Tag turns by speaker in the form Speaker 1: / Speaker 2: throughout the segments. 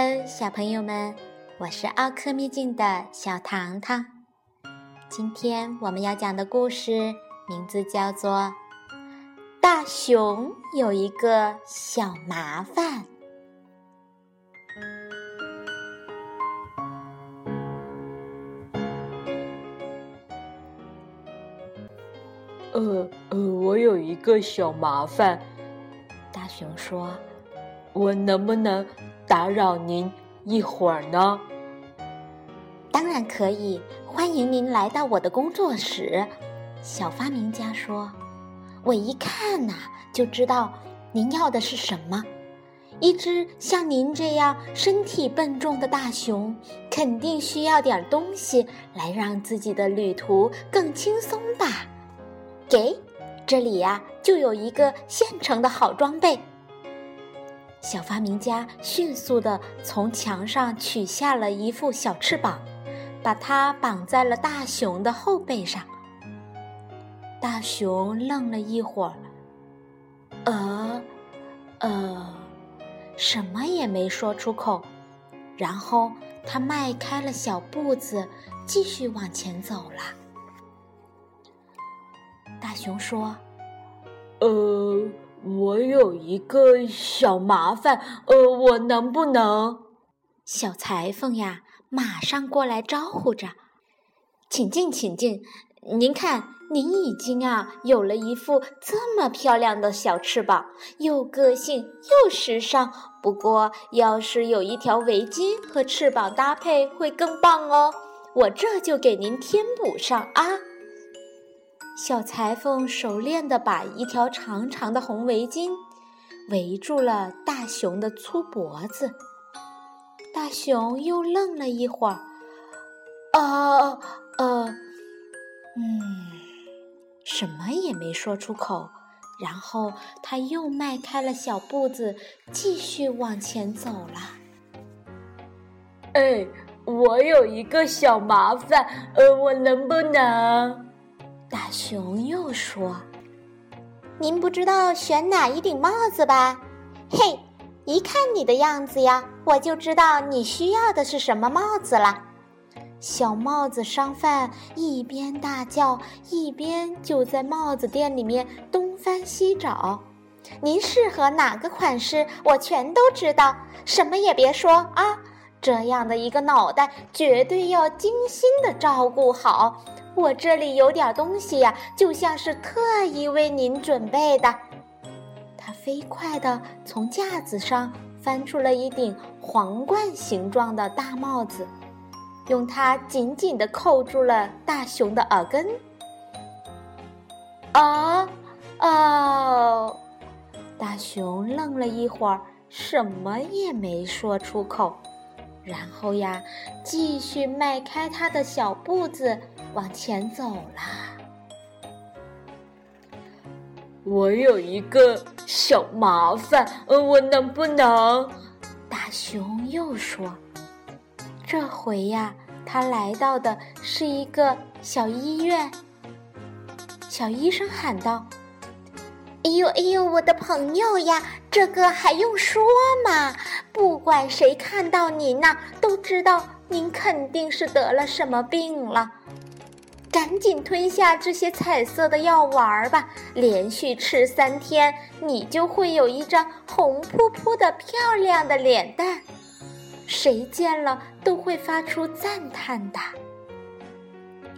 Speaker 1: Hello，小朋友们，我是奥克秘境的小糖糖。今天我们要讲的故事名字叫做《大熊有一个小麻烦》。
Speaker 2: 呃呃，我有一个小麻烦。
Speaker 1: 大熊说：“
Speaker 2: 我能不能打扰您一会儿呢？”“
Speaker 1: 当然可以，欢迎您来到我的工作室。”小发明家说：“我一看呐，就知道您要的是什么。一只像您这样身体笨重的大熊，肯定需要点东西来让自己的旅途更轻松吧？”给，这里呀就有一个现成的好装备。小发明家迅速地从墙上取下了一副小翅膀，把它绑在了大熊的后背上。大熊愣了一会儿，呃，呃，什么也没说出口。然后他迈开了小步子，继续往前走了。大熊说：“
Speaker 2: 呃，我有一个小麻烦，呃，我能不能？”
Speaker 1: 小裁缝呀，马上过来招呼着：“请进，请进。您看，您已经啊有了一副这么漂亮的小翅膀，又个性又时尚。不过，要是有一条围巾和翅膀搭配，会更棒哦。我这就给您添补上啊。”小裁缝熟练地把一条长长的红围巾围住了大熊的粗脖子。大熊又愣了一会儿，啊，呃，嗯，什么也没说出口。然后他又迈开了小步子，继续往前走了。
Speaker 2: 哎，我有一个小麻烦，呃，我能不能？
Speaker 1: 大熊又说：“您不知道选哪一顶帽子吧？嘿，一看你的样子呀，我就知道你需要的是什么帽子了。”小帽子商贩一边大叫，一边就在帽子店里面东翻西找。您适合哪个款式，我全都知道。什么也别说啊！这样的一个脑袋，绝对要精心的照顾好。我这里有点东西呀，就像是特意为您准备的。他飞快地从架子上翻出了一顶皇冠形状的大帽子，用它紧紧地扣住了大熊的耳根。啊，哦！大熊愣了一会儿，什么也没说出口。然后呀，继续迈开他的小步子往前走啦。
Speaker 2: 我有一个小麻烦，呃，我能不能？
Speaker 1: 大熊又说。这回呀，他来到的是一个小医院。小医生喊道。哎呦哎呦，我的朋友呀，这个还用说吗？不管谁看到您呐，都知道您肯定是得了什么病了。赶紧吞下这些彩色的药丸吧，连续吃三天，你就会有一张红扑扑的漂亮的脸蛋，谁见了都会发出赞叹的。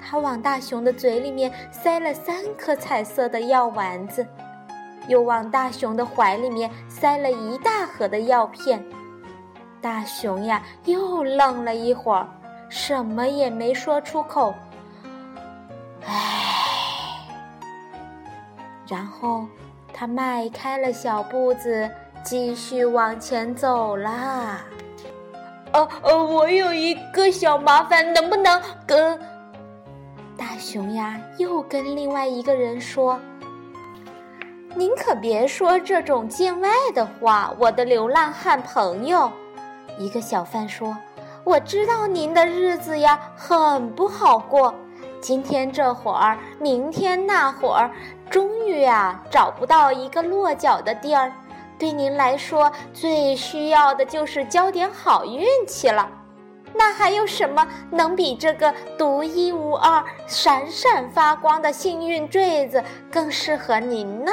Speaker 1: 他往大熊的嘴里面塞了三颗彩色的药丸子。又往大熊的怀里面塞了一大盒的药片，大熊呀又愣了一会儿，什么也没说出口。唉，然后他迈开了小步子，继续往前走啦。
Speaker 2: 哦哦，我有一个小麻烦，能不能跟
Speaker 1: 大熊呀？又跟另外一个人说。您可别说这种见外的话，我的流浪汉朋友。一个小贩说：“我知道您的日子呀很不好过，今天这会儿，明天那会儿，终于啊找不到一个落脚的地儿。对您来说最需要的就是交点好运气了。那还有什么能比这个独一无二、闪闪发光的幸运坠子更适合您呢？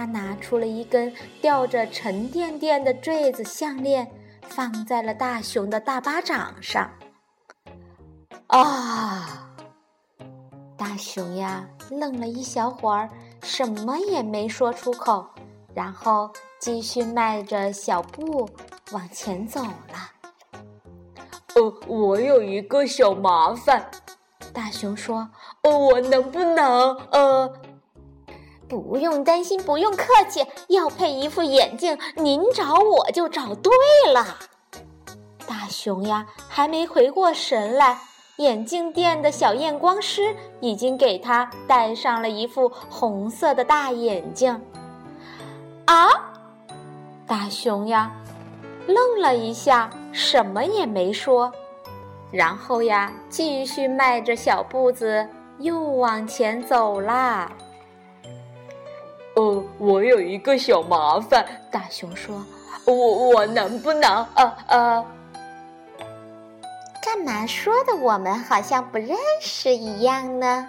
Speaker 1: 他拿出了一根吊着沉甸甸的坠子项链，放在了大熊的大巴掌上。啊！大熊呀，愣了一小会儿，什么也没说出口，然后继续迈着小步往前走了。
Speaker 2: 呃，我有一个小麻烦，
Speaker 1: 大熊说：“
Speaker 2: 呃，我能不能……呃，
Speaker 1: 不用担心，不用客气，要配一副眼镜，您找我就找对了。”大熊呀，还没回过神来。眼镜店的小验光师已经给他戴上了一副红色的大眼镜。啊！大熊呀，愣了一下，什么也没说，然后呀，继续迈着小步子又往前走啦。
Speaker 2: 哦，我有一个小麻烦，
Speaker 1: 大熊说：“
Speaker 2: 我我能不能……啊啊。”
Speaker 1: 干嘛说的我们好像不认识一样呢？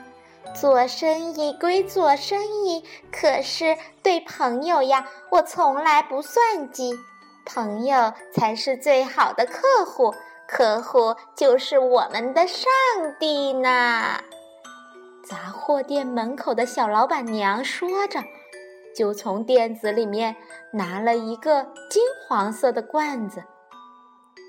Speaker 1: 做生意归做生意，可是对朋友呀，我从来不算计。朋友才是最好的客户，客户就是我们的上帝呢。杂货店门口的小老板娘说着，就从店子里面拿了一个金黄色的罐子。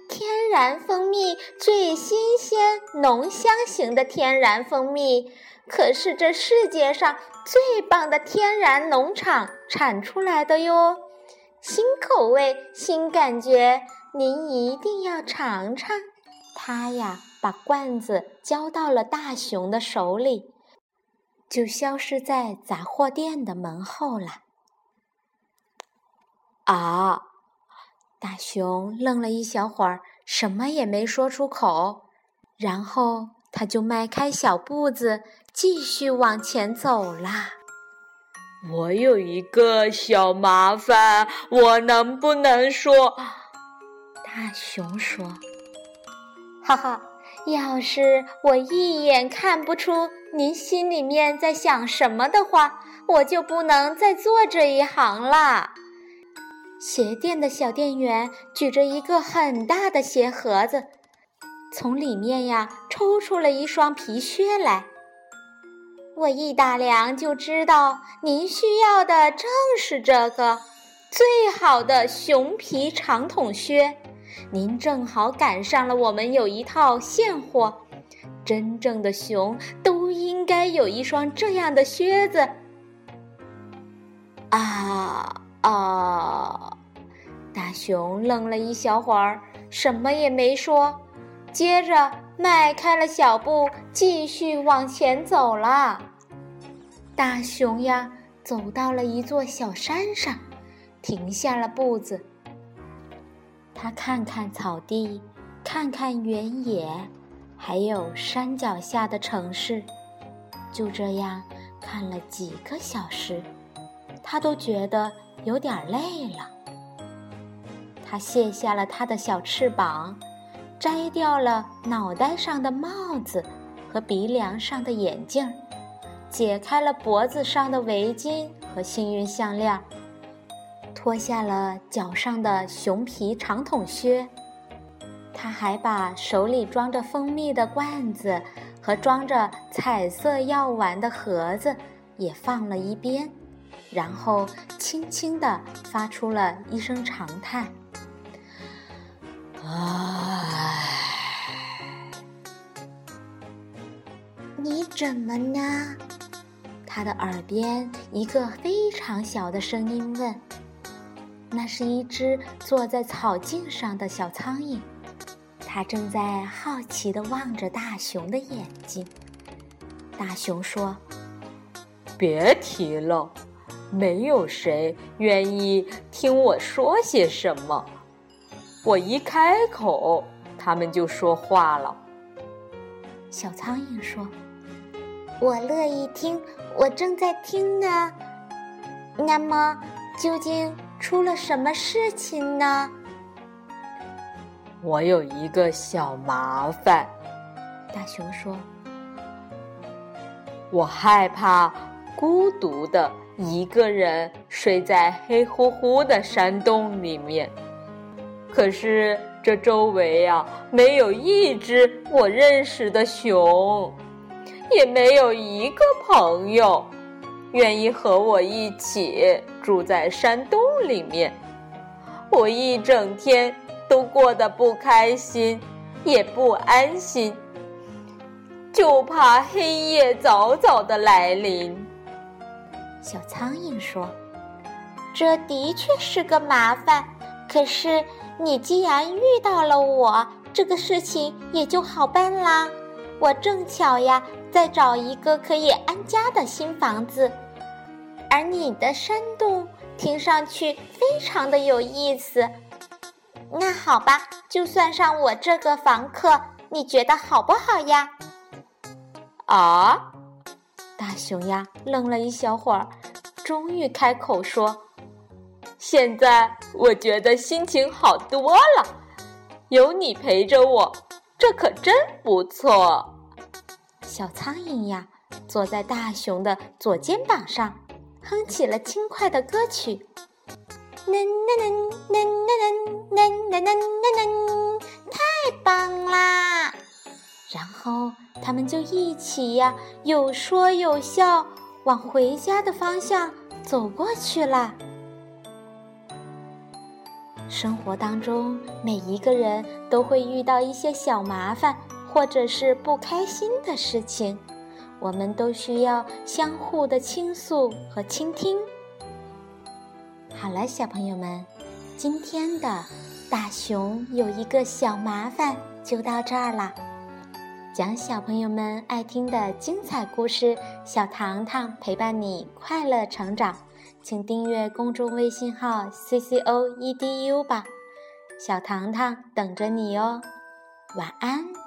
Speaker 1: 天然蜂蜜最新鲜、浓香型的天然蜂蜜，可是这世界上最棒的天然农场产出来的哟！新口味、新感觉，您一定要尝尝。他呀，把罐子交到了大熊的手里，就消失在杂货店的门后了。
Speaker 2: 啊！
Speaker 1: 大熊愣了一小会儿，什么也没说出口，然后他就迈开小步子，继续往前走啦。
Speaker 2: 我有一个小麻烦，我能不能说？
Speaker 1: 大熊说：“哈哈，要是我一眼看不出您心里面在想什么的话，我就不能再做这一行了。”鞋店的小店员举着一个很大的鞋盒子，从里面呀抽出了一双皮靴来。我一打量就知道，您需要的正是这个最好的熊皮长筒靴。您正好赶上了，我们有一套现货。真正的熊应该有一双这样的靴子。啊！啊！大熊愣了一小会儿，什么也没说，接着迈开了小步，继续往前走了。大熊呀，走到了一座小山上，停下了步子。他看看草地，看看原野，还有山脚下的城市，就这样看了几个小时，他都觉得。有点累了，他卸下了他的小翅膀，摘掉了脑袋上的帽子和鼻梁上的眼镜，解开了脖子上的围巾和幸运项链，脱下了脚上的熊皮长筒靴。他还把手里装着蜂蜜的罐子和装着彩色药丸的盒子也放了一边。然后轻轻地发出了一声长叹：“
Speaker 2: 唉，
Speaker 1: 你怎么呢？”他的耳边一个非常小的声音问：“那是一只坐在草茎上的小苍蝇，它正在好奇地望着大熊的眼睛。”大熊说：“
Speaker 2: 别提了。”没有谁愿意听我说些什么，我一开口，他们就说话了。
Speaker 1: 小苍蝇说：“我乐意听，我正在听呢。那么，究竟出了什么事情呢？
Speaker 2: 我有一个小麻烦，
Speaker 1: 大熊说：“
Speaker 2: 我害怕孤独的一个人睡在黑乎乎的山洞里面。可是这周围呀，没有一只我认识的熊，也没有一个朋友愿意和我一起住在山洞里面。我一整天。”都过得不开心，也不安心，就怕黑夜早早的来临。
Speaker 1: 小苍蝇说：“这的确是个麻烦，可是你既然遇到了我，这个事情也就好办啦。我正巧呀，在找一个可以安家的新房子，而你的山洞听上去非常的有意思。”那好吧，就算上我这个房客，你觉得好不好呀？
Speaker 2: 啊！
Speaker 1: 大熊呀愣了一小会儿，终于开口说：“
Speaker 2: 现在我觉得心情好多了，有你陪着我，这可真不错。”
Speaker 1: 小苍蝇呀坐在大熊的左肩膀上，哼起了轻快的歌曲。呐呐呐呐呐呐呐呐呐呐！太棒啦！然后他们就一起呀，有说有笑，往回家的方向走过去了。生活当中，每一个人都会遇到一些小麻烦，或者是不开心的事情，我们都需要相互的倾诉和倾听。好了，小朋友们，今天的大熊有一个小麻烦就到这儿了。讲小朋友们爱听的精彩故事，小糖糖陪伴你快乐成长。请订阅公众微信号 “c c o e d u” 吧，小糖糖等着你哦。晚安。